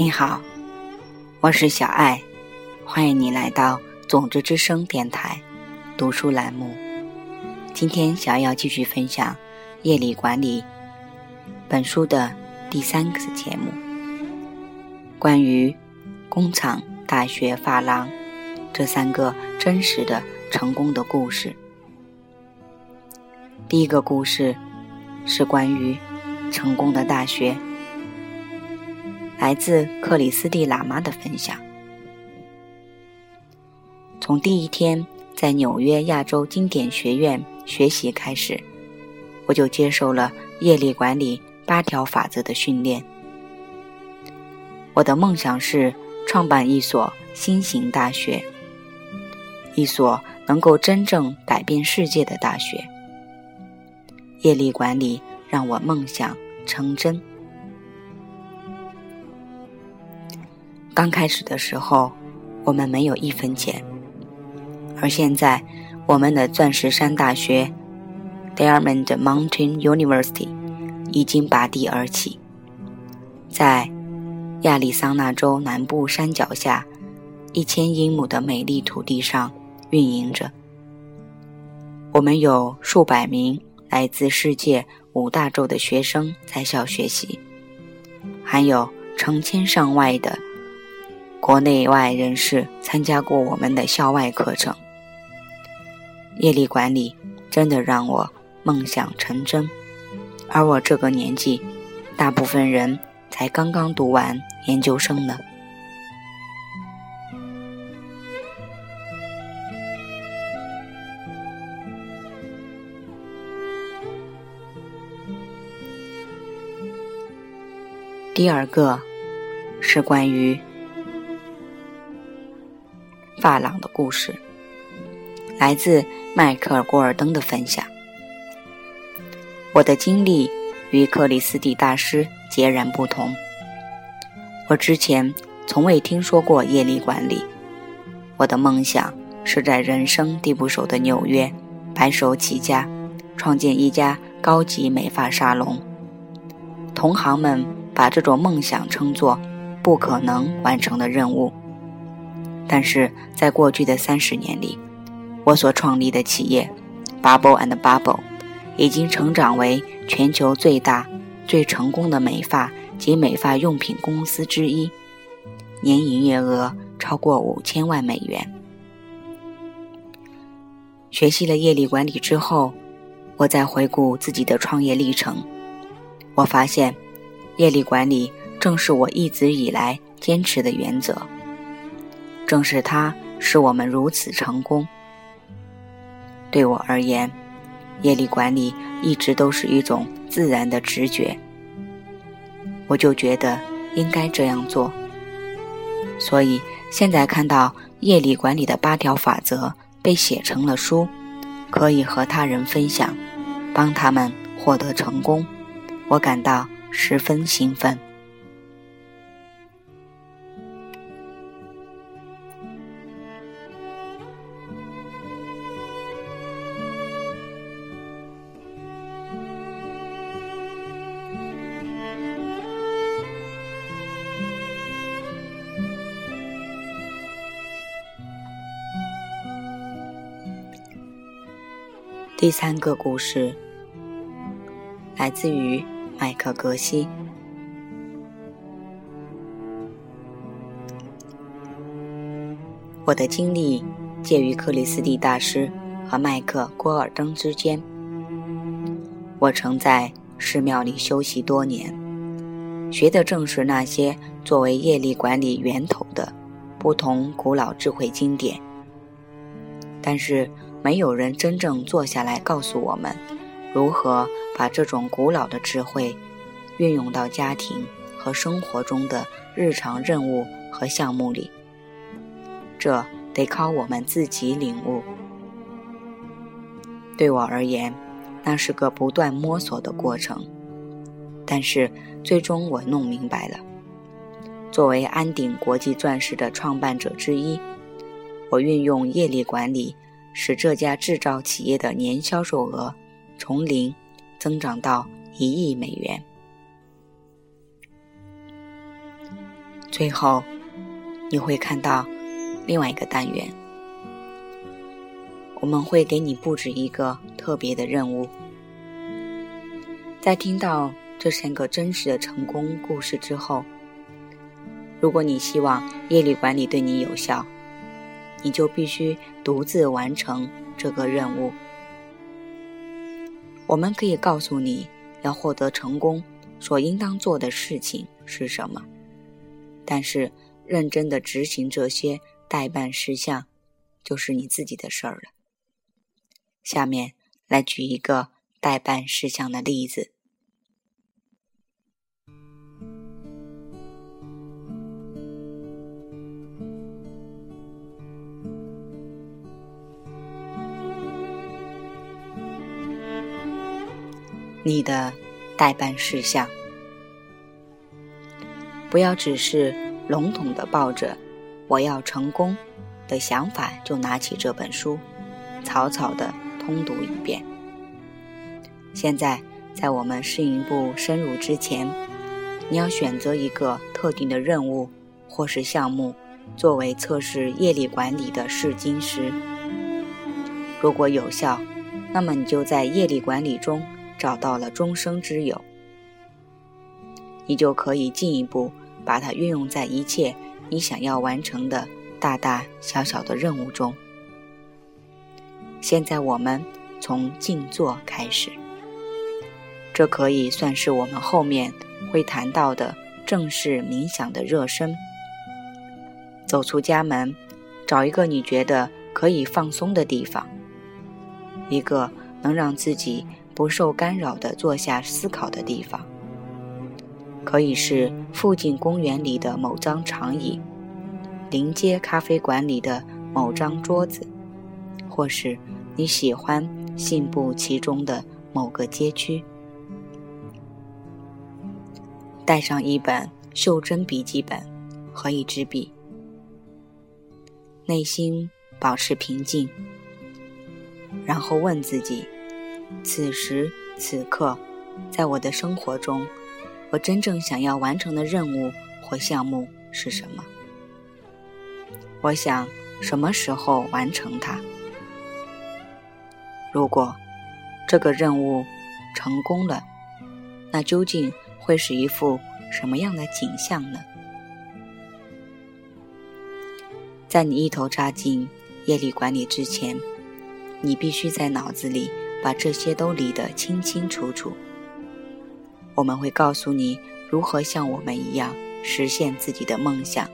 你好，我是小爱，欢迎你来到种子之声电台读书栏目。今天小爱要继续分享《夜里管理》本书的第三个节目，关于工厂、大学、发廊这三个真实的成功的故事。第一个故事是关于成功的大学。来自克里斯蒂喇嘛的分享。从第一天在纽约亚洲经典学院学习开始，我就接受了业力管理八条法则的训练。我的梦想是创办一所新型大学，一所能够真正改变世界的大学。业力管理让我梦想成真。刚开始的时候，我们没有一分钱，而现在，我们的钻石山大学 （Diamond Mountain University） 已经拔地而起，在亚利桑那州南部山脚下一千英亩的美丽土地上运营着。我们有数百名来自世界五大洲的学生在校学习，还有成千上万的。国内外人士参加过我们的校外课程，业力管理真的让我梦想成真。而我这个年纪，大部分人才刚刚读完研究生呢。第二个是关于。发廊的故事，来自迈克尔·郭尔登的分享。我的经历与克里斯蒂大师截然不同。我之前从未听说过业力管理。我的梦想是在人生地不熟的纽约白手起家，创建一家高级美发沙龙。同行们把这种梦想称作不可能完成的任务。但是在过去的三十年里，我所创立的企业 Bubble and Bubble 已经成长为全球最大、最成功的美发及美发用品公司之一，年营业额超过五千万美元。学习了业力管理之后，我在回顾自己的创业历程，我发现业力管理正是我一直以来坚持的原则。正是它使我们如此成功。对我而言，业力管理一直都是一种自然的直觉，我就觉得应该这样做。所以现在看到业力管理的八条法则被写成了书，可以和他人分享，帮他们获得成功，我感到十分兴奋。第三个故事来自于麦克格西。我的经历介于克里斯蒂大师和麦克郭尔登之间。我曾在寺庙里修习多年，学的正是那些作为业力管理源头的不同古老智慧经典。但是。没有人真正坐下来告诉我们，如何把这种古老的智慧运用到家庭和生活中的日常任务和项目里。这得靠我们自己领悟。对我而言，那是个不断摸索的过程。但是最终我弄明白了。作为安鼎国际钻石的创办者之一，我运用业力管理。使这家制造企业的年销售额从零增长到一亿美元。最后，你会看到另外一个单元，我们会给你布置一个特别的任务。在听到这三个真实的成功故事之后，如果你希望业力管理对你有效，你就必须独自完成这个任务。我们可以告诉你要获得成功所应当做的事情是什么。但是，认真的执行这些代办事项，就是你自己的事儿了。下面来举一个代办事项的例子：你的代办事项。不要只是笼统的抱着“我要成功”的想法就拿起这本书，草草的通读一遍。现在，在我们试营部深入之前，你要选择一个特定的任务或是项目，作为测试业力管理的试金石。如果有效，那么你就在业力管理中找到了终生之友。你就可以进一步把它运用在一切你想要完成的大大小小的任务中。现在我们从静坐开始，这可以算是我们后面会谈到的正式冥想的热身。走出家门，找一个你觉得可以放松的地方，一个能让自己不受干扰的坐下思考的地方。可以是附近公园里的某张长椅，临街咖啡馆里的某张桌子，或是你喜欢信步其中的某个街区。带上一本袖珍笔记本和一支笔，内心保持平静，然后问自己：此时此刻，在我的生活中。我真正想要完成的任务或项目是什么？我想什么时候完成它？如果这个任务成功了，那究竟会是一幅什么样的景象呢？在你一头扎进业力管理之前，你必须在脑子里把这些都理得清清楚楚。我们会告诉你如何像我们一样实现自己的梦想，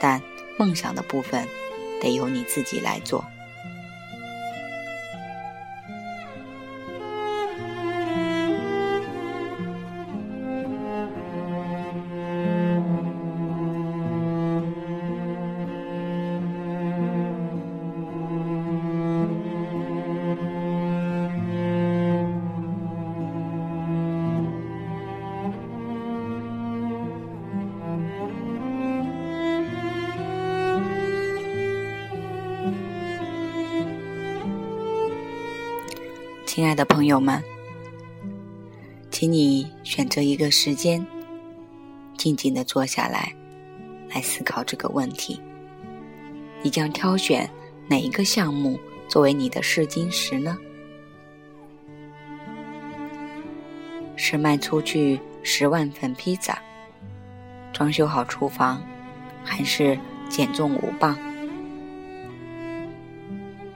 但梦想的部分得由你自己来做。亲爱的朋友们，请你选择一个时间，静静的坐下来，来思考这个问题。你将挑选哪一个项目作为你的试金石呢？是卖出去十万份披萨，装修好厨房，还是减重五磅？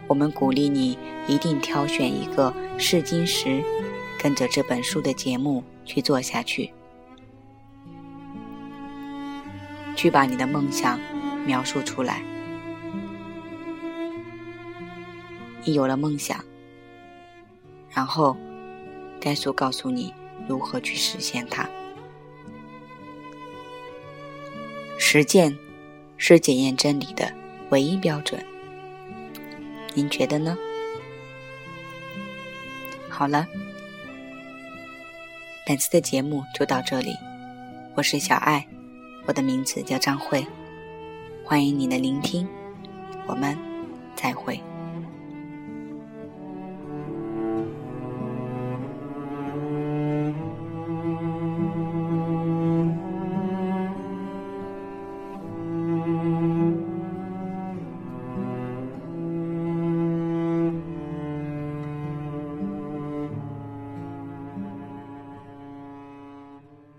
我们鼓励你一定挑选一个试金石，跟着这本书的节目去做下去，去把你的梦想描述出来。你有了梦想，然后该书告诉你如何去实现它。实践是检验真理的唯一标准。您觉得呢？好了，本次的节目就到这里。我是小爱，我的名字叫张慧，欢迎你的聆听，我们再会。